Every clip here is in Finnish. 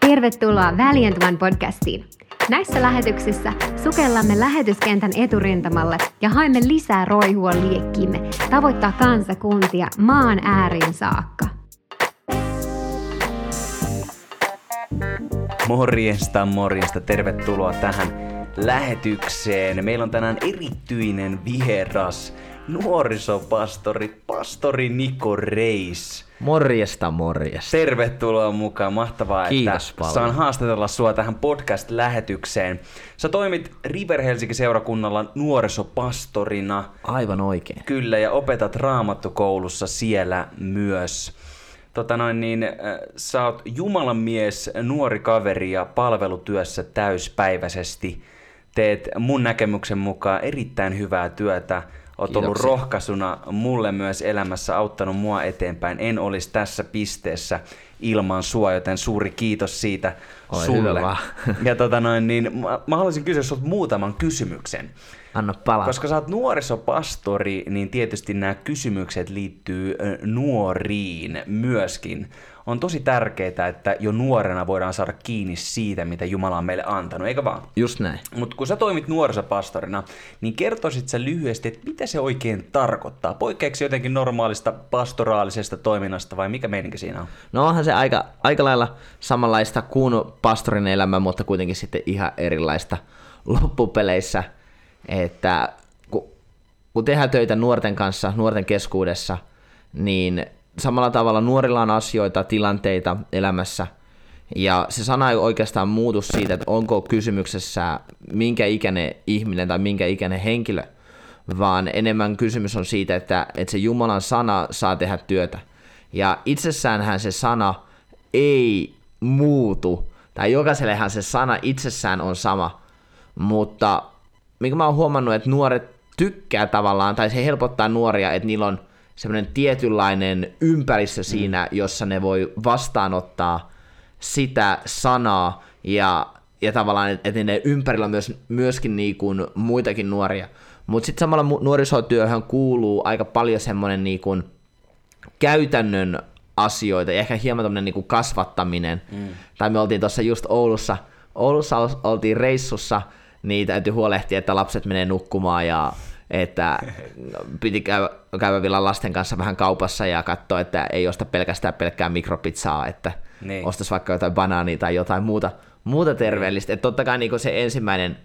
Tervetuloa Valiant One podcastiin. Näissä lähetyksissä sukellamme lähetyskentän eturintamalle ja haemme lisää roihua liekkiimme tavoittaa kansakuntia maan ääriin saakka. Morjesta, morjesta. Tervetuloa tähän lähetykseen. Meillä on tänään erityinen vieras, nuorisopastori, pastori Niko Reis. Morjesta, morjesta. Tervetuloa mukaan. Mahtavaa, Kiitos että paljon. saan haastatella sua tähän podcast-lähetykseen. Sä toimit River Helsinki seurakunnalla nuorisopastorina. Aivan oikein. Kyllä, ja opetat raamattukoulussa siellä myös. Tota noin, niin, äh, sä oot Jumalan mies, nuori kaveri ja palvelutyössä täyspäiväisesti. Teet mun näkemyksen mukaan erittäin hyvää työtä. Oot ollut rohkaisuna mulle myös elämässä, auttanut mua eteenpäin. En olisi tässä pisteessä ilman sua, joten suuri kiitos siitä Ole sulle. Ja tota noin, niin, mä, mä haluaisin kysyä sulta muutaman kysymyksen. Anna palaa. Koska sä oot nuorisopastori, niin tietysti nämä kysymykset liittyy nuoriin myöskin. On tosi tärkeää, että jo nuorena voidaan saada kiinni siitä, mitä Jumala on meille antanut, eikä vaan? Just näin. Mutta kun sä toimit nuorisopastorina, niin kertoisit sä lyhyesti, että mitä se oikein tarkoittaa? Poikkeeksi jotenkin normaalista pastoraalisesta toiminnasta vai mikä meininki siinä on? No onhan se aika, aika lailla samanlaista kuin pastorin elämä, mutta kuitenkin sitten ihan erilaista loppupeleissä. Että kun, kun tehdään töitä nuorten kanssa, nuorten keskuudessa, niin samalla tavalla nuorilla on asioita, tilanteita elämässä, ja se sana ei oikeastaan muutu siitä, että onko kysymyksessä minkä ikäinen ihminen tai minkä ikäinen henkilö, vaan enemmän kysymys on siitä, että, että se Jumalan sana saa tehdä työtä. Ja itsessäänhän se sana ei muutu, tai jokaisellehan se sana itsessään on sama, mutta mikä mä oon huomannut, että nuoret tykkää tavallaan, tai se helpottaa nuoria, että niillä on semmoinen tietynlainen ympäristö siinä, jossa ne voi vastaanottaa sitä sanaa, ja, ja tavallaan, että ne ympärillä on myös, myöskin niin kuin muitakin nuoria. Mutta sitten samalla nuorisotyöhön kuuluu aika paljon semmoinen niin kuin käytännön asioita ja ehkä hieman tämmöinen niin kuin kasvattaminen. Mm. Tai me oltiin tuossa just Oulussa, Oulussa ol- oltiin reissussa, niin täytyy huolehtia, että lapset menee nukkumaan ja että piti käydä, käydä vielä lasten kanssa vähän kaupassa ja katsoa, että ei osta pelkästään pelkkää mikropizzaa, että Niin. ostaisi vaikka jotain banaania tai jotain muuta, muuta terveellistä. Että totta kai niin se ensimmäinen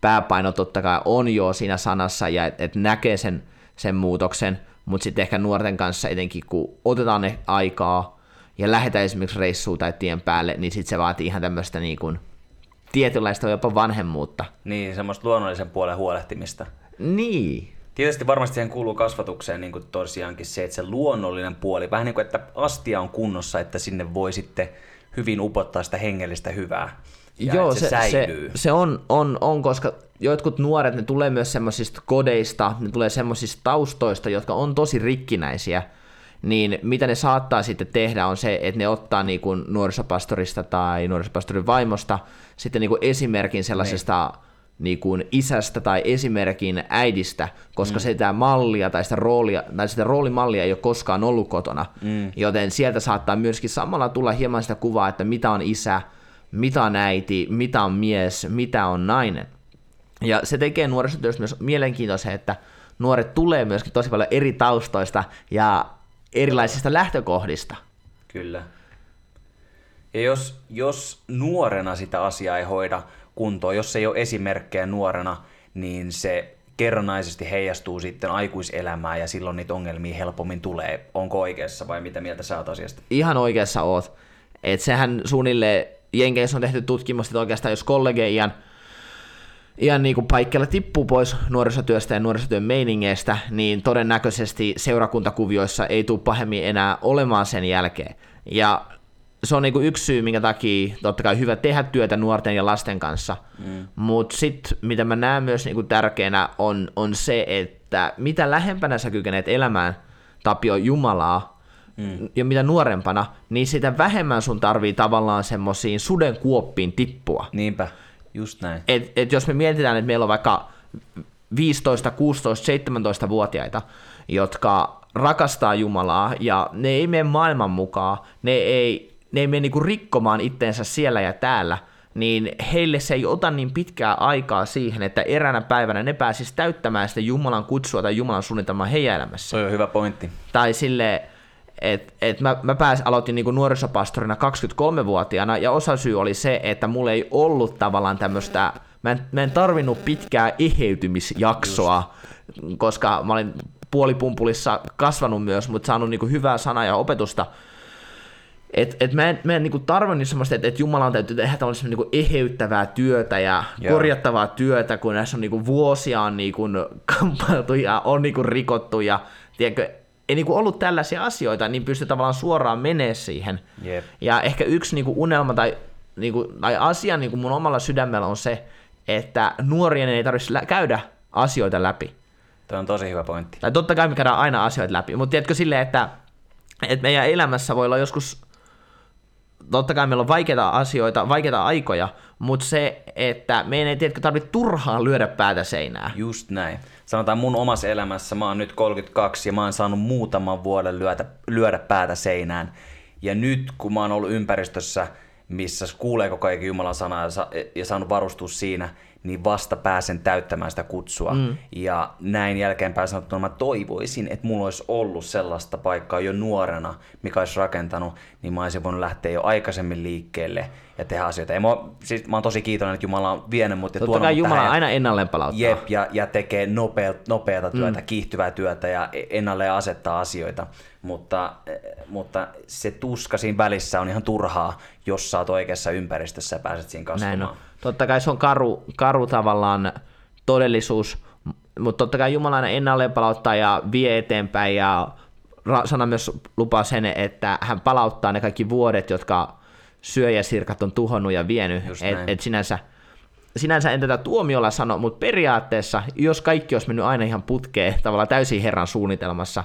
pääpaino totta kai on jo siinä sanassa ja että et näkee sen, sen muutoksen, mutta sitten ehkä nuorten kanssa etenkin, kun otetaan ne aikaa ja lähdetään esimerkiksi reissuun tai tien päälle, niin sitten se vaatii ihan tämmöistä niin kuin tietynlaista jopa vanhemmuutta. Niin, semmoista luonnollisen puolen huolehtimista. Niin, Tietysti varmasti siihen kuuluu kasvatukseen niin kuin tosiaankin se, että se luonnollinen puoli, vähän niin kuin, että astia on kunnossa, että sinne voi sitten hyvin upottaa sitä hengellistä hyvää. Ja Joo, se, se, se, se on, on, on, koska jotkut nuoret, ne tulee myös semmoisista kodeista, ne tulee semmoisista taustoista, jotka on tosi rikkinäisiä, niin mitä ne saattaa sitten tehdä on se, että ne ottaa niin kuin nuorisopastorista tai nuorisopastorin vaimosta sitten niin kuin esimerkin sellaisesta niin kuin isästä tai esimerkin äidistä, koska mm. sitä mallia tai sitä, roolia, tai sitä roolimallia ei ole koskaan ollut kotona, mm. joten sieltä saattaa myöskin samalla tulla hieman sitä kuvaa, että mitä on isä, mitä on äiti, mitä on mies, mitä on nainen. Ja se tekee nuorisotyöstä myös mielenkiintoisen, että nuoret tulee myöskin tosi paljon eri taustoista ja erilaisista lähtökohdista. Kyllä. Ja jos, jos nuorena sitä asiaa ei hoida kuntoon, jos ei ole esimerkkejä nuorena, niin se kerrannaisesti heijastuu sitten aikuiselämään ja silloin niitä ongelmia helpommin tulee. Onko oikeassa vai mitä mieltä sä oot asiasta? Ihan oikeassa oot. Et sehän suunnilleen, Jenkeissä on tehty tutkimusta, että oikeastaan jos kollege iän, iän niin kuin paikkeilla tippuu pois nuorisotyöstä ja nuorisotyön meiningeistä, niin todennäköisesti seurakuntakuvioissa ei tule pahemmin enää olemaan sen jälkeen. Ja se on niin kuin yksi syy, minkä takia totta kai hyvä tehdä työtä nuorten ja lasten kanssa. Mm. Mutta sitten, mitä mä näen myös niin kuin tärkeänä, on, on se, että mitä lähempänä sä kykenet elämään Tapio Jumalaa, mm. ja mitä nuorempana, niin sitä vähemmän sun tarvii tavallaan semmoisiin sudenkuoppiin tippua. Niinpä, just näin. Et, et jos me mietitään, että meillä on vaikka 15, 16, 17-vuotiaita, jotka rakastaa Jumalaa ja ne ei mene maailman mukaan, ne ei, ne ei mene niinku rikkomaan itteensä siellä ja täällä, niin heille se ei ota niin pitkää aikaa siihen, että eräänä päivänä ne pääsis täyttämään sitä Jumalan kutsua tai Jumalan suunnitelmaa heidän elämässä. Se on hyvä pointti. Tai sille että et mä, mä pääs, aloitin niinku nuorisopastorina 23-vuotiaana, ja osa syy oli se, että mulla ei ollut tavallaan tämmöistä, mä en, mä en tarvinnut pitkää eheytymisjaksoa, Just. koska mä olin puolipumpulissa kasvanut myös, mutta saanut niinku hyvää sanaa ja opetusta, et, et mä en, mä en niinku tarvinnut semmoista, että et Jumalan täytyy tehdä tämmöistä niinku eheyttävää työtä ja Joo. korjattavaa työtä, kun näissä on niinku vuosia on niinku kamppailtu ja on niinku rikottu ja tiedätkö, ei niinku ollut tällaisia asioita, niin pystyy tavallaan suoraan menee siihen. Yep. Ja ehkä yksi niinku unelma tai, niinku, tai asia niinku mun omalla sydämellä on se, että nuorien ei tarvitse käydä asioita läpi. Tuo on tosi hyvä pointti. Tai totta kai me käydään aina asioita läpi, mutta tiedätkö silleen, että, että meidän elämässä voi olla joskus, totta kai meillä on vaikeita asioita, vaikeita aikoja, mutta se, että meidän ei tiedätkö, tarvitse turhaan lyödä päätä seinään. Just näin sanotaan mun omassa elämässä, mä oon nyt 32 ja mä oon saanut muutaman vuoden lyödä, lyödä päätä seinään. Ja nyt kun mä oon ollut ympäristössä, missä kuulee koko ajan Jumalan sanaa ja, sa- ja saanut varustus siinä, niin vasta pääsen täyttämään sitä kutsua. Mm. Ja näin jälkeenpäin sanottuna mä toivoisin, että mulla olisi ollut sellaista paikkaa jo nuorena, mikä olisi rakentanut, niin mä olisin voinut lähteä jo aikaisemmin liikkeelle ja tehdä asioita. Ja mä, siis, mä oon tosi kiitollinen, että Jumala on vienyt mut ja Totta kai Jumala tähän, aina ennalleen palauttaa. Jep, ja, ja tekee nopeata, nopeata työtä, mm. kiihtyvää työtä ja e- ennalleen asettaa asioita. Mutta, e- mutta se tuska siinä välissä on ihan turhaa, jos sä oot oikeassa ympäristössä ja pääset siinä kasvamaan. Näin on. Totta kai se on karu, karu tavallaan todellisuus, mutta totta kai Jumala aina ennalleen palauttaa ja vie eteenpäin ja sana myös lupaa sen, että hän palauttaa ne kaikki vuodet, jotka syöjäsirkat on tuhonnut ja vienyt. Et, et sinänsä, sinänsä en tätä tuomiolla sano, mutta periaatteessa, jos kaikki olisi mennyt aina ihan putkeen tavallaan täysin Herran suunnitelmassa,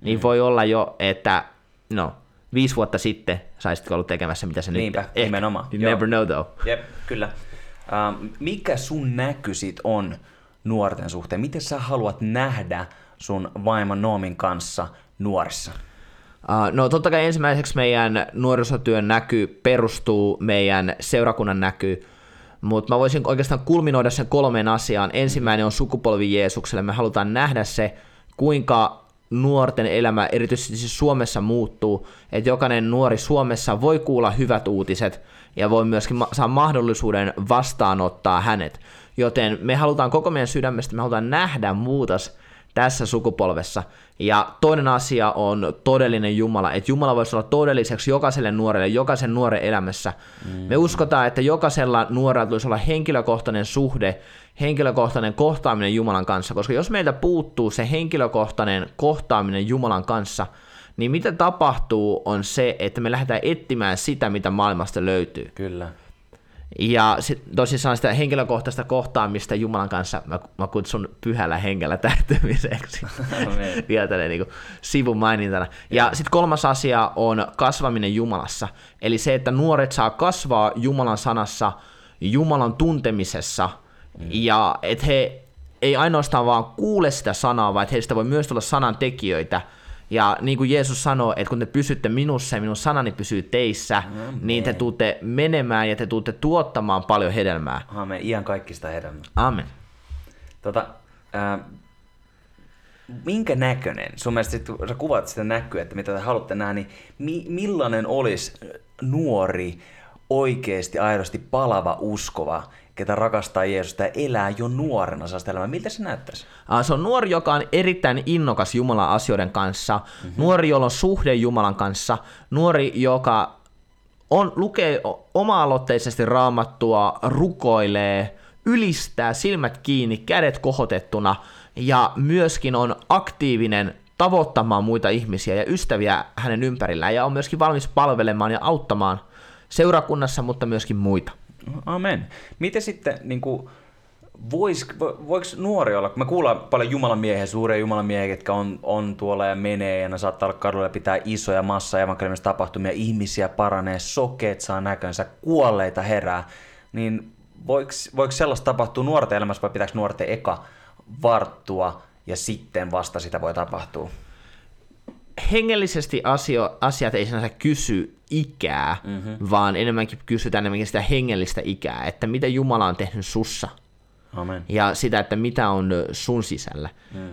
niin mm. voi olla jo, että no, viisi vuotta sitten saisitko ollut tekemässä, mitä se Niinpä, nyt Ehkä. nimenomaan. You never know though. Jep, kyllä. Uh, mikä sun näky sit on nuorten suhteen? Miten sä haluat nähdä sun vaimon Noomin kanssa nuorissa? Uh, no totta kai ensimmäiseksi meidän nuorisotyön näky perustuu meidän seurakunnan näky, mutta mä voisin oikeastaan kulminoida sen kolmeen asiaan. Ensimmäinen on sukupolvi Jeesukselle. Me halutaan nähdä se, kuinka nuorten elämä erityisesti siis Suomessa muuttuu, että jokainen nuori Suomessa voi kuulla hyvät uutiset ja voi myöskin ma- saa mahdollisuuden vastaanottaa hänet. Joten me halutaan koko meidän sydämestä, me halutaan nähdä muutos tässä sukupolvessa. Ja toinen asia on todellinen Jumala, että Jumala voisi olla todelliseksi jokaiselle nuorelle, jokaisen nuoren elämässä. Mm. Me uskotaan, että jokaisella nuorella tulisi olla henkilökohtainen suhde, henkilökohtainen kohtaaminen Jumalan kanssa, koska jos meiltä puuttuu se henkilökohtainen kohtaaminen Jumalan kanssa, niin mitä tapahtuu on se, että me lähdetään etsimään sitä, mitä maailmasta löytyy. Kyllä. Ja sit, tosissaan sitä henkilökohtaista kohtaamista Jumalan kanssa mä, mä kutsun pyhällä hengellä täyttämiseksi. Vielä tällainen niin sivumainintana. Ja sitten kolmas asia on kasvaminen Jumalassa. Eli se, että nuoret saa kasvaa Jumalan sanassa, Jumalan tuntemisessa, mm. ja että he ei ainoastaan vaan kuule sitä sanaa, vaan että heistä voi myös tulla sanan tekijöitä, ja niin kuin Jeesus sanoo, että kun te pysytte minussa ja minun sanani pysyy teissä, Amen. niin te tuutte menemään ja te tuutte tuottamaan paljon hedelmää. Amen. Iän kaikista hedelmää. Amen. Tota, äh, minkä näköinen, sun mielestä sit, kun sä kuvat sitä näkyä, että mitä te haluatte nähdä, niin mi- millainen olisi nuori, oikeasti, aidosti palava, uskova ketä rakastaa Jeesusta ja elää jo nuorena sellaista elämää. Miltä se näyttäisi? Se on nuori, joka on erittäin innokas Jumalan asioiden kanssa. Mm-hmm. Nuori, jolla on suhde Jumalan kanssa. Nuori, joka on, lukee oma-aloitteisesti raamattua, rukoilee, ylistää silmät kiinni, kädet kohotettuna ja myöskin on aktiivinen tavoittamaan muita ihmisiä ja ystäviä hänen ympärillään ja on myöskin valmis palvelemaan ja auttamaan seurakunnassa, mutta myöskin muita. Amen. Miten sitten, niin kuin, vois, voiko nuori olla, kun me kuullaan paljon Jumalan miehiä, suuria Jumalan miehiä, jotka on, on tuolla ja menee ja ne saattaa olla kadulla ja pitää isoja massa evankeliumista tapahtumia, ihmisiä paranee, sokeet saa näkönsä, kuolleita herää, niin voiko, voiko sellaista tapahtua nuorten elämässä vai pitääkö nuorten eka varttua ja sitten vasta sitä voi tapahtua? Hengellisesti asio, asiat ei sinänsä kysy ikää, mm-hmm. vaan enemmänkin kysytään enemmänkin sitä hengellistä ikää, että mitä Jumala on tehnyt sussa. Amen. Ja sitä, että mitä on sun sisällä. Mm.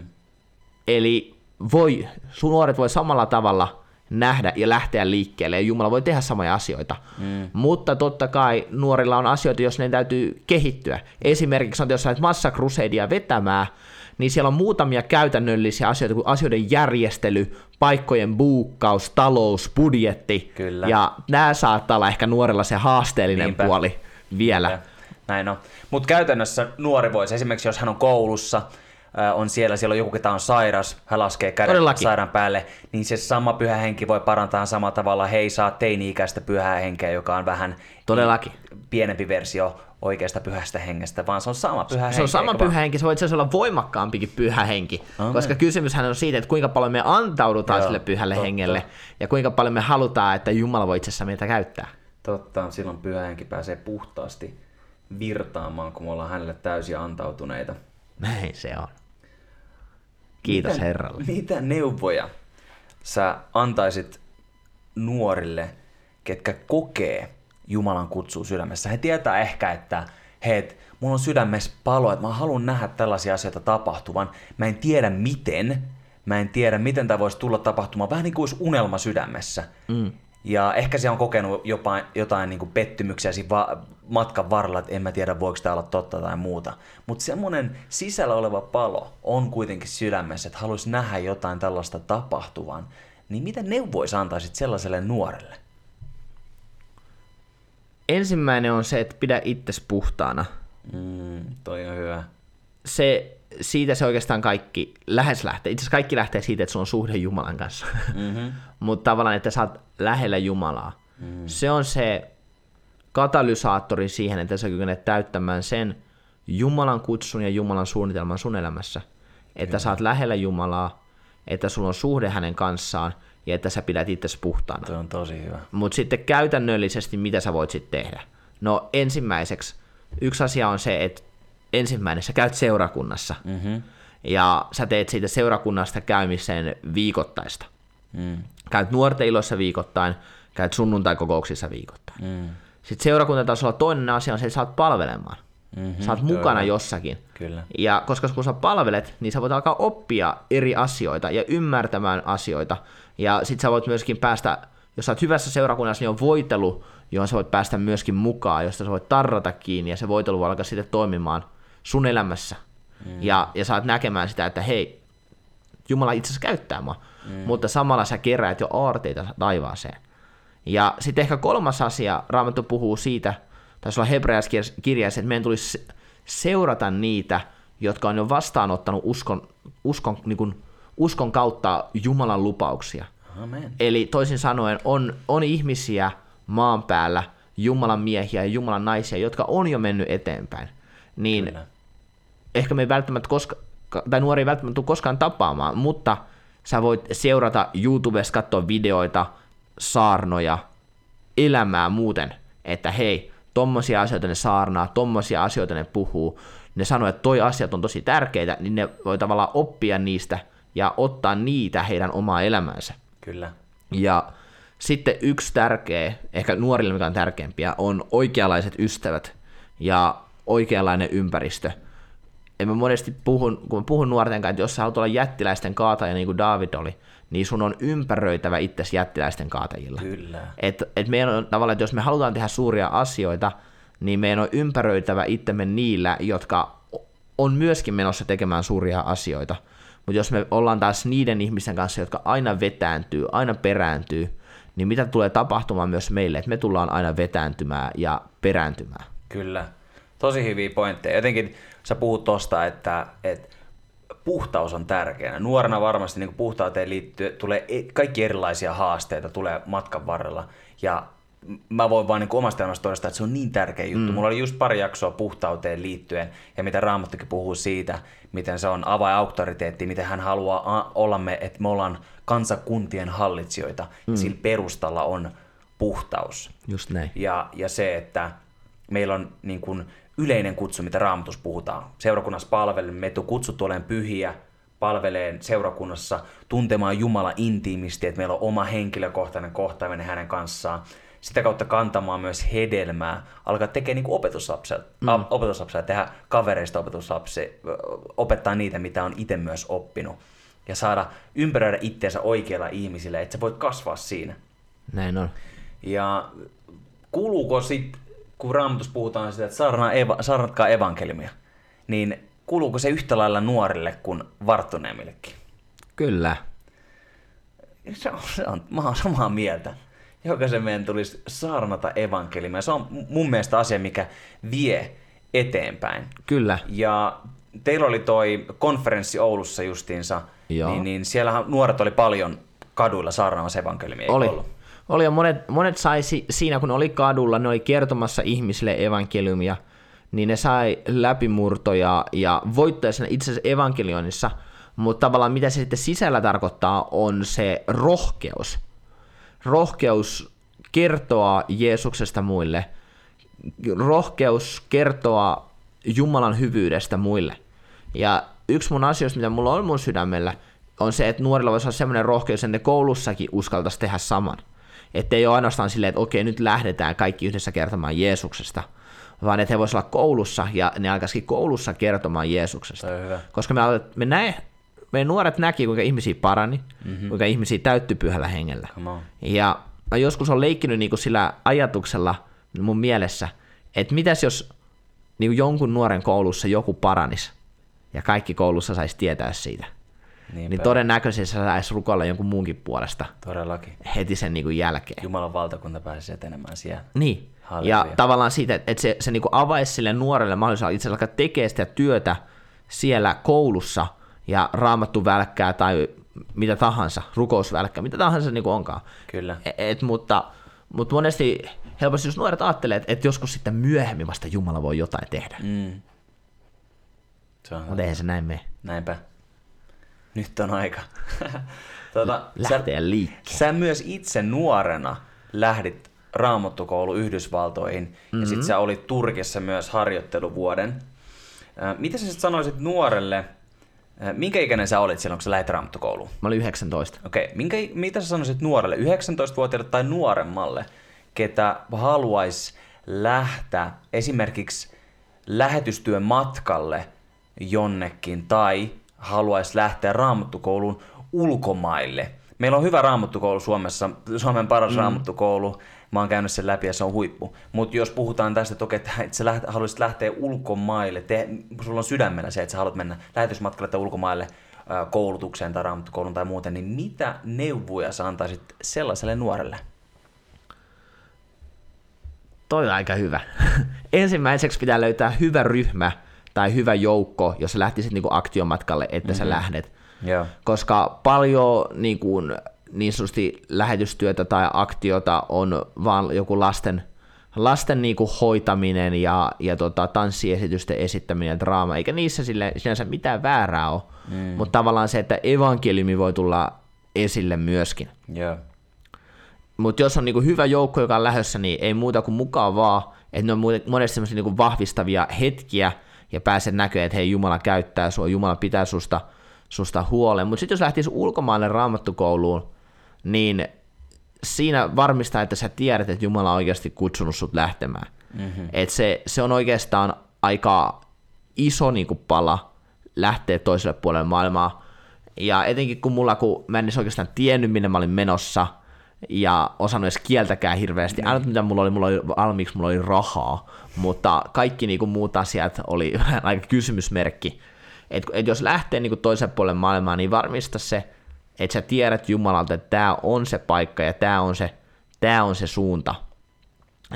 Eli voi, sun nuoret voi samalla tavalla nähdä ja lähteä liikkeelle, ja Jumala voi tehdä samoja asioita. Mm. Mutta totta kai nuorilla on asioita, jos ne täytyy kehittyä. Esimerkiksi on, jos sä massakrusedia vetämään, niin siellä on muutamia käytännöllisiä asioita, kuin asioiden järjestely, paikkojen buukkaus, talous, budjetti. Kyllä. Ja nämä saattaa olla ehkä nuorilla se haasteellinen Niinpä. puoli vielä. Niinpä. Näin on. Mutta käytännössä nuori voisi, esimerkiksi jos hän on koulussa, on siellä, siellä on joku, ketä on sairas, hän laskee kädet Todellakin. sairaan päälle, niin se sama pyhä henki voi parantaa samalla tavalla, hei saa teini-ikäistä pyhää henkeä, joka on vähän Todellakin. pienempi versio oikeasta pyhästä hengestä, vaan se on sama pyhä henki. Se on sama pyhä henki, se voi itse asiassa olla voimakkaampikin pyhä henki, okay. koska kysymyshän on siitä, että kuinka paljon me antaudutaan Joo, sille pyhälle totta. hengelle ja kuinka paljon me halutaan, että Jumala voi itse asiassa meitä käyttää. Totta, silloin pyhä henki pääsee puhtaasti virtaamaan, kun me ollaan hänelle täysin antautuneita. Näin se on. Kiitos mitä, Herralle. Mitä neuvoja sä antaisit nuorille, ketkä kokee Jumalan kutsuu sydämessä? He tietää ehkä, että hei, mulla on sydämessä palo, että mä haluan nähdä tällaisia asioita tapahtuvan. Mä en tiedä miten, mä en tiedä miten tämä voisi tulla tapahtumaan, vähän niin kuin olisi unelma sydämessä. Mm. Ja ehkä se on kokenut jopa jotain niin kuin pettymyksiä siinä va- matkan varrella, että en mä tiedä voiko tämä olla totta tai muuta. Mutta semmoinen sisällä oleva palo on kuitenkin sydämessä, että haluaisi nähdä jotain tällaista tapahtuvan. Niin mitä neuvoisi antaisit sellaiselle nuorelle? Ensimmäinen on se, että pidä itsesi puhtaana. Mm, toi on hyvä. Se, siitä se oikeastaan kaikki lähes lähtee. Itse asiassa kaikki lähtee siitä, että sulla on suhde Jumalan kanssa. Mm-hmm. Mutta tavallaan, että sä oot lähellä Jumalaa. Mm. Se on se katalysaattori siihen, että sä kykenet täyttämään sen Jumalan kutsun ja Jumalan suunnitelman sun elämässä. Että Kyllä. sä oot lähellä Jumalaa, että sulla on suhde hänen kanssaan ja että sä pidät itse puhtaana. Se on tosi hyvä. Mutta sitten käytännöllisesti, mitä sä voit sitten tehdä? No ensimmäiseksi, yksi asia on se, että ensimmäinen, sä käyt seurakunnassa. Mm-hmm. Ja sä teet siitä seurakunnasta käymiseen viikoittaista. Mm. Käyt nuorten iloissa viikoittain, käyt sunnuntai-kokouksissa viikoittain. Mm. Sitten seurakuntatasolla toinen asia on se, että sä oot palvelemaan. Mm-hmm, sä oot mukana kyllä. jossakin. Kyllä. Ja koska kun sä palvelet, niin sä voit alkaa oppia eri asioita ja ymmärtämään asioita. Ja sit sä voit myöskin päästä, jos sä oot hyvässä seurakunnassa, niin on voitelu, johon sä voit päästä myöskin mukaan, josta sä voit tarrata kiinni ja se voitelu voi alkaa sitten toimimaan sun elämässä. Mm. Ja, ja saat näkemään sitä, että hei, Jumala itse asiassa käyttää mua, mm. mutta samalla sä keräät jo aarteita taivaaseen. Ja sitten ehkä kolmas asia, Raamattu puhuu siitä, taisi olla hebreaskirjassa, että meidän tulisi seurata niitä, jotka on jo vastaanottanut uskon, uskon, niin kuin, uskon kautta Jumalan lupauksia. Amen. Eli toisin sanoen on, on ihmisiä maan päällä, Jumalan miehiä ja Jumalan naisia, jotka on jo mennyt eteenpäin. Niin Kyllä. ehkä me ei välttämättä koska, tai nuori ei välttämättä tule koskaan tapaamaan, mutta sä voit seurata YouTubesta, katsoa videoita, saarnoja, elämää muuten, että hei, tommosia asioita ne saarnaa, tommosia asioita ne puhuu, ne sanoo, että toi asiat on tosi tärkeitä, niin ne voi tavallaan oppia niistä ja ottaa niitä heidän omaa elämäänsä. Kyllä. Ja sitten yksi tärkeä, ehkä nuorille mikä on tärkeämpiä, on oikeanlaiset ystävät ja oikeanlainen ympäristö. Ja mä monesti puhun, kun mä puhun nuorten kanssa, että jos sä haluat olla jättiläisten kaataja niin kuin David oli, niin sun on ympäröitävä itse jättiläisten kaatajilla. Kyllä. Et, et meidän on tavallaan, että jos me halutaan tehdä suuria asioita, niin meidän on ympäröitävä itsemme niillä, jotka on myöskin menossa tekemään suuria asioita. Mutta jos me ollaan taas niiden ihmisten kanssa, jotka aina vetääntyy, aina perääntyy, niin mitä tulee tapahtumaan myös meille, että me tullaan aina vetääntymään ja perääntymään. Kyllä. Tosi hyviä pointteja. Jotenkin sä puhut tosta, että, että puhtaus on tärkeää. Nuorena varmasti niin puhtauteen liittyy, tulee e, kaikki erilaisia haasteita tulee matkan varrella. Ja mä voin vaan niin omasta elämästä todistaa, että se on niin tärkeä juttu. Mm. Mulla oli just pari jaksoa puhtauteen liittyen, ja mitä Raamattukin puhuu siitä, miten se on avainauktoriteetti, miten hän haluaa olla me, että me ollaan kansakuntien hallitsijoita. Mm. Sillä perustalla on puhtaus. Just näin. Ja, ja se, että meillä on niin kuin yleinen kutsu, mitä Raamatus puhutaan. Seurakunnassa palvelemme, me kutsuttu olen pyhiä, palvelee seurakunnassa tuntemaan Jumala intiimisti, että meillä on oma henkilökohtainen kohtaaminen hänen kanssaan. Sitä kautta kantamaan myös hedelmää, alkaa tekemään niin opetuslapsia, mm. opetuslapsia, tehdä kavereista opetuslapsia, opettaa niitä, mitä on itse myös oppinut. Ja saada ympäröidä itseensä oikeilla ihmisillä, että sä voit kasvaa siinä. Näin on. Ja kuuluuko sitten, kun raamatussa puhutaan sitä, että saarnaa eva, saarnatkaa evankeliumia, niin kuuluuko se yhtä lailla nuorille kuin varttuneemmillekin? Kyllä. Se on, se on, mä oon samaa mieltä. Jokaisen meidän tulisi saarnata evankeliumia. Se on mun mielestä asia, mikä vie eteenpäin. Kyllä. Ja teillä oli toi konferenssi Oulussa justiinsa, Joo. niin, niin siellähän nuoret oli paljon kaduilla saarnaamassa evankeliumia. eikö Oli. ollut? Oli ja monet, monet sai si- siinä, kun oli kadulla, ne oli kertomassa ihmisille evankeliumia, niin ne sai läpimurtoja ja voittoja siinä itse asiassa evankelioinnissa, mutta tavallaan mitä se sitten sisällä tarkoittaa on se rohkeus. Rohkeus kertoa Jeesuksesta muille, rohkeus kertoa Jumalan hyvyydestä muille. Ja yksi mun asioista, mitä mulla on mun sydämellä, on se, että nuorilla voisi olla semmoinen rohkeus, että ne koulussakin uskaltaisi tehdä saman. Että ei ole ainoastaan silleen, että okei, nyt lähdetään kaikki yhdessä kertomaan Jeesuksesta, vaan että he voisivat olla koulussa ja ne alkaisikin koulussa kertomaan Jeesuksesta. Koska me, aloit- me näe, meidän nuoret näki, kuinka ihmisiä parani, mm-hmm. kuinka ihmisiä täyttyi pyhällä hengellä. Ja mä joskus on leikkinyt niinku sillä ajatuksella mun mielessä, että mitäs jos niinku jonkun nuoren koulussa joku paranis ja kaikki koulussa saisi tietää siitä. Niinpä. Niin todennäköisesti se saisi rukoilla jonkun muunkin puolesta Todellakin. heti sen niinku jälkeen. Jumalan valtakunta pääsisi etenemään siellä. Niin. Halleluja. Ja tavallaan siitä, että se, se niinku avaisi sille nuorelle mahdollisuuden itse alkaa tekemään sitä työtä siellä koulussa ja raamattu välkkää tai mitä tahansa, rukousvälkkää, mitä tahansa se niinku onkaan. Kyllä. Et, et, mutta, mutta monesti helposti jos nuoret ajattelee, että et joskus sitten myöhemmin vasta Jumala voi jotain tehdä. Mm. Mm. Se on Mutta eihän se näin mene. Näinpä. Nyt on aika. tuota, Lähteä liikkeelle. Sä myös itse nuorena lähdit raamattukoulu Yhdysvaltoihin mm-hmm. ja sit sä olit Turkissa myös harjoitteluvuoden. Mitä sä sit sanoisit nuorelle, minkä ikäinen sä olit silloin, kun sä lähdit raamattukouluun? Mä olin 19. Okei, okay. minkä, mitä sä sanoisit nuorelle, 19-vuotiaalle tai nuoremmalle, ketä haluaisi lähteä esimerkiksi lähetystyön matkalle jonnekin tai haluaisi lähteä raamattukouluun ulkomaille. Meillä on hyvä raamattukoulu Suomessa, Suomen paras mm. raamattukoulu. Mä oon käynyt sen läpi ja se on huippu. Mutta jos puhutaan tästä, että, okei, että sä läht, haluaisit lähteä ulkomaille, te, sulla on sydämellä se, että sä haluat mennä lähetysmatkalle tai ulkomaille koulutukseen tai raamattukouluun tai muuten, niin mitä neuvoja sä antaisit sellaiselle nuorelle? Toi on aika hyvä. Ensimmäiseksi pitää löytää hyvä ryhmä tai hyvä joukko, jos sä lähtisit niinku aktiomatkalle, että mm-hmm. sä lähdet. Joo. Koska paljon niin, kuin, niin sanotusti lähetystyötä tai aktiota on vaan joku lasten, lasten niin kuin hoitaminen ja, ja tota, tanssiesitysten esittäminen ja draama, eikä niissä sille, sinänsä mitään väärää ole, mm. mutta tavallaan se, että evankeliumi voi tulla esille myöskin. Joo. Mutta jos on niinku hyvä joukko, joka on lähdössä, niin ei muuta kuin mukaan vaan, että ne on monesti niinku vahvistavia hetkiä, ja pääset näkemään, että hei, Jumala käyttää sua, Jumala pitää susta, susta huolen. Mutta sitten jos lähtisi ulkomaille raamattukouluun, niin siinä varmistaa, että sä tiedät, että Jumala on oikeasti kutsunut sut lähtemään. Mm-hmm. Et se, se on oikeastaan aika iso niin kuin pala lähteä toiselle puolelle maailmaa. Ja etenkin kun mulla, kun mä en edes oikeastaan tiennyt, minne mä olin menossa, ja osannut edes kieltäkään hirveästi. Ainut mitä mulla oli, mulla oli valmiiksi mulla oli rahaa, mutta kaikki niinku muut asiat oli aika kysymysmerkki. Et, et jos lähtee niinku toiselle puolelle maailmaa, niin varmista se, että sä tiedät Jumalalta, että tämä on se paikka ja tämä on se, tää on se suunta.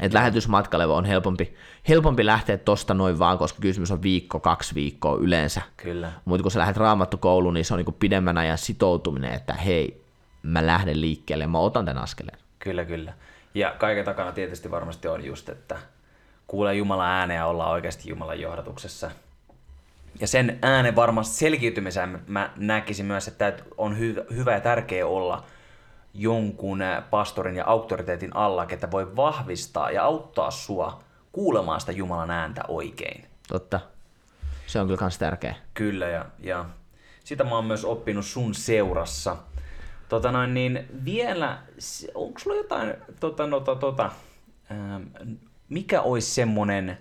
Et lähetysmatkalle on helpompi, helpompi lähteä tosta noin vaan, koska kysymys on viikko, kaksi viikkoa yleensä. Kyllä. Mutta kun sä lähdet raamattukouluun, niin se on niinku pidemmän ajan sitoutuminen, että hei, mä lähden liikkeelle ja mä otan tämän askeleen. Kyllä, kyllä. Ja kaiken takana tietysti varmasti on just, että kuulee Jumalan ääneä ja ollaan oikeasti Jumalan johdatuksessa. Ja sen äänen varmasti selkiytymisen mä näkisin myös, että on hy- hyvä ja tärkeä olla jonkun ä, pastorin ja auktoriteetin alla, ketä voi vahvistaa ja auttaa sua kuulemaan sitä Jumalan ääntä oikein. Totta. Se on kyllä kans tärkeä. Kyllä, ja, ja sitä mä oon myös oppinut sun seurassa. Tota noin, niin vielä, onko sulla jotain, tota, tota, tota, ähm, mikä olisi semmonen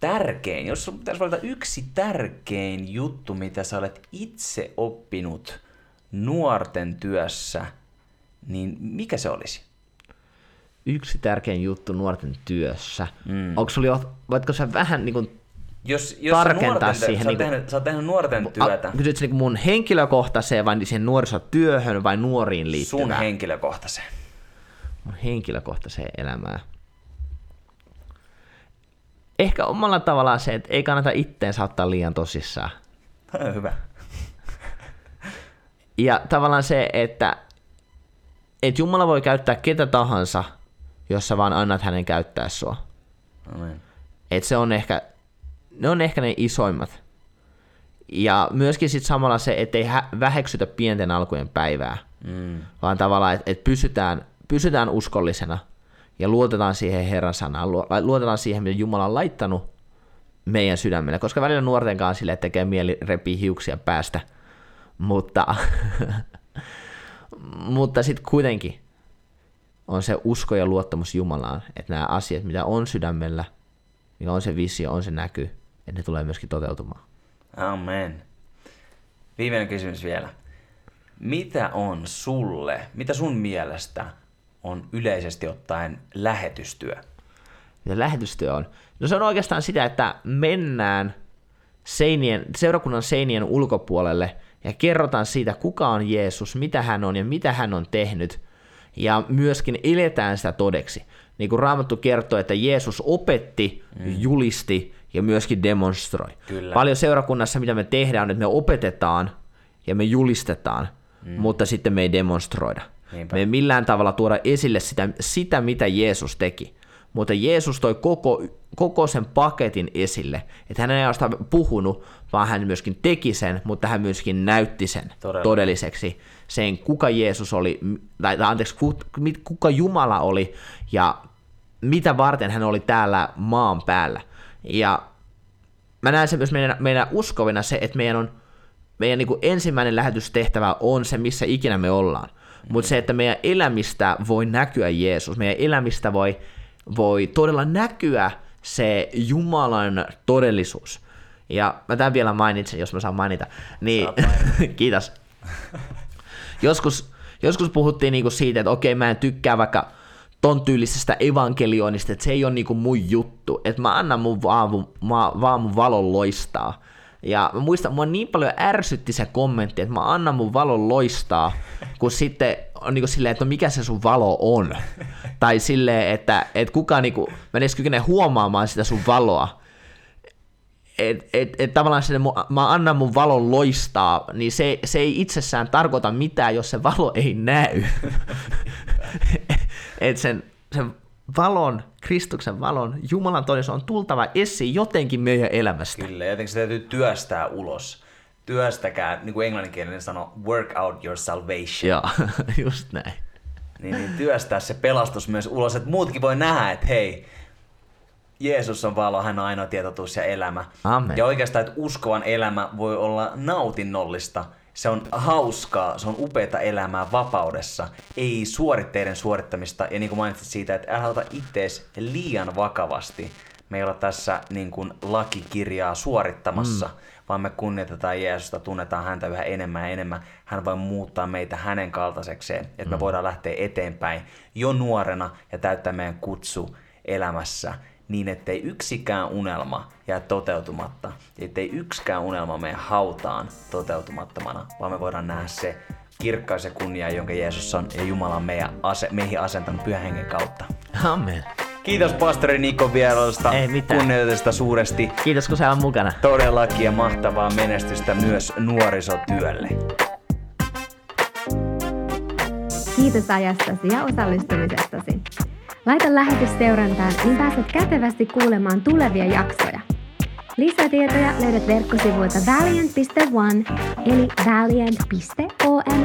tärkein, jos sun pitäisi valita yksi tärkein juttu, mitä sä olet itse oppinut nuorten työssä, niin mikä se olisi? Yksi tärkein juttu nuorten työssä. Mm. Onko sulla, voitko sä vähän niin kuin jos, jos tarkentaa nuorten, siihen. Sä oot, niin tehnyt, sä oot tehnyt nuorten työtä. Kysytkö niin mun henkilökohtaiseen vai siihen nuorisotyöhön vai nuoriin liittyvään? Sun henkilökohtaiseen. Mun henkilökohtaiseen elämään. Ehkä omalla tavallaan se, että ei kannata itteensä ottaa liian tosissaan. Hyvä. Ja tavallaan se, että, että Jumala voi käyttää ketä tahansa, jos sä vaan annat hänen käyttää sua. Amen. Et se on ehkä ne on ehkä ne isoimmat. Ja myöskin sitten samalla se, ettei väheksytä pienten alkujen päivää, mm. vaan tavallaan, että et pysytään, pysytään uskollisena ja luotetaan siihen Herran sanaan, luotetaan siihen, mitä Jumala on laittanut meidän sydämelle, koska välillä nuorten kanssa sille tekee mieli repii hiuksia päästä, mutta, mutta sitten kuitenkin on se usko ja luottamus Jumalaan, että nämä asiat, mitä on sydämellä, mikä on se visio, on se näky, että ne tulee myöskin toteutumaan. Amen. Viimeinen kysymys vielä. Mitä on sulle, mitä sun mielestä on yleisesti ottaen lähetystyö? Mitä lähetystyö on? No se on oikeastaan sitä, että mennään seinien, seurakunnan seinien ulkopuolelle ja kerrotaan siitä, kuka on Jeesus, mitä hän on ja mitä hän on tehnyt. Ja myöskin eletään sitä todeksi. Niin kuin Raamattu kertoo, että Jeesus opetti, mm. julisti ja myöskin demonstroi. Kyllä. Paljon seurakunnassa, mitä me tehdään, on, että me opetetaan ja me julistetaan, mm. mutta sitten me ei demonstroida. Niinpä. Me ei millään tavalla tuoda esille sitä, sitä, mitä Jeesus teki. Mutta Jeesus toi koko, koko sen paketin esille. Että hän ei ainoastaan puhunut, vaan hän myöskin teki sen, mutta hän myöskin näytti sen Todella. todelliseksi. Sen, kuka Jeesus oli, tai anteeksi, kuka Jumala oli ja mitä varten hän oli täällä maan päällä. Ja mä näen se myös meidän, meidän uskovina se, että meidän, on, meidän niin kuin ensimmäinen lähetystehtävä on se, missä ikinä me ollaan. Mutta se, että meidän elämistä voi näkyä Jeesus, meidän elämistä voi, voi todella näkyä se Jumalan todellisuus. Ja mä tämän vielä mainitsen, jos mä saan mainita. Niin, kiitos. joskus, joskus puhuttiin niinku siitä, että okei, mä en tykkää vaikka ton tyylisestä evankelionista, että se ei ole niinku mun juttu, että mä annan mun vaan, mä, vaan mun valon loistaa. Ja mä muistan, mua niin paljon ärsytti se kommentti, että mä annan mun valon loistaa, kun sitten on niinku silleen, että no mikä se sun valo on. tai silleen, että, että kukaan niinku, mä edes kykene huomaamaan sitä sun valoa. Että et, et tavallaan sinne, mä annan mun valon loistaa, niin se, se ei itsessään tarkoita mitään, jos se valo ei näy. että sen, sen valon, Kristuksen valon, Jumalan todellisuus on tultava esiin jotenkin meidän elämästä. Kyllä, jotenkin se täytyy työstää ulos. Työstäkää, niin kuin englanninkielinen sanoo, work out your salvation. Joo, just näin. Niin, niin työstää se pelastus myös ulos, että muutkin voi nähdä, että hei, Jeesus on valo, hän on ainoa tietotuus ja elämä. Amen. Ja oikeastaan, että uskovan elämä voi olla nautinnollista – se on hauskaa, se on upeata elämää vapaudessa, ei suoritteiden suorittamista. Ja niin kuin mainitsit siitä, että älä ota ittees liian vakavasti. Me ei olla tässä niin kuin lakikirjaa suorittamassa, mm. vaan me kunnioitetaan Jeesusta, tunnetaan häntä yhä enemmän ja enemmän. Hän voi muuttaa meitä hänen kaltaisekseen, että mm. me voidaan lähteä eteenpäin jo nuorena ja täyttää meidän kutsu elämässä niin, ettei yksikään unelma jää toteutumatta, ettei yksikään unelma mene hautaan toteutumattomana, vaan me voidaan nähdä se kirkkaus ja kunnia, jonka Jeesus on ja Jumala on meidän ase- meihin asentanut pyhän hengen kautta. Amen. Kiitos pastori Niko vierailusta. Ei mitään. Kunnioitusta suuresti. Kiitos kun sä on mukana. Todellakin ja mahtavaa menestystä myös nuorisotyölle. Kiitos ajastasi ja osallistumisestasi. Laita lähetys seurantaan, niin pääset kätevästi kuulemaan tulevia jaksoja. Lisätietoja löydät verkkosivuilta valiant.one eli valiant.one.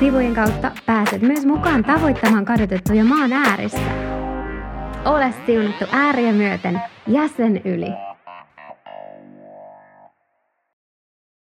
Sivujen kautta pääset myös mukaan tavoittamaan kadotettuja maan äärissä. Ole siunattu ääriä myöten jäsen yli.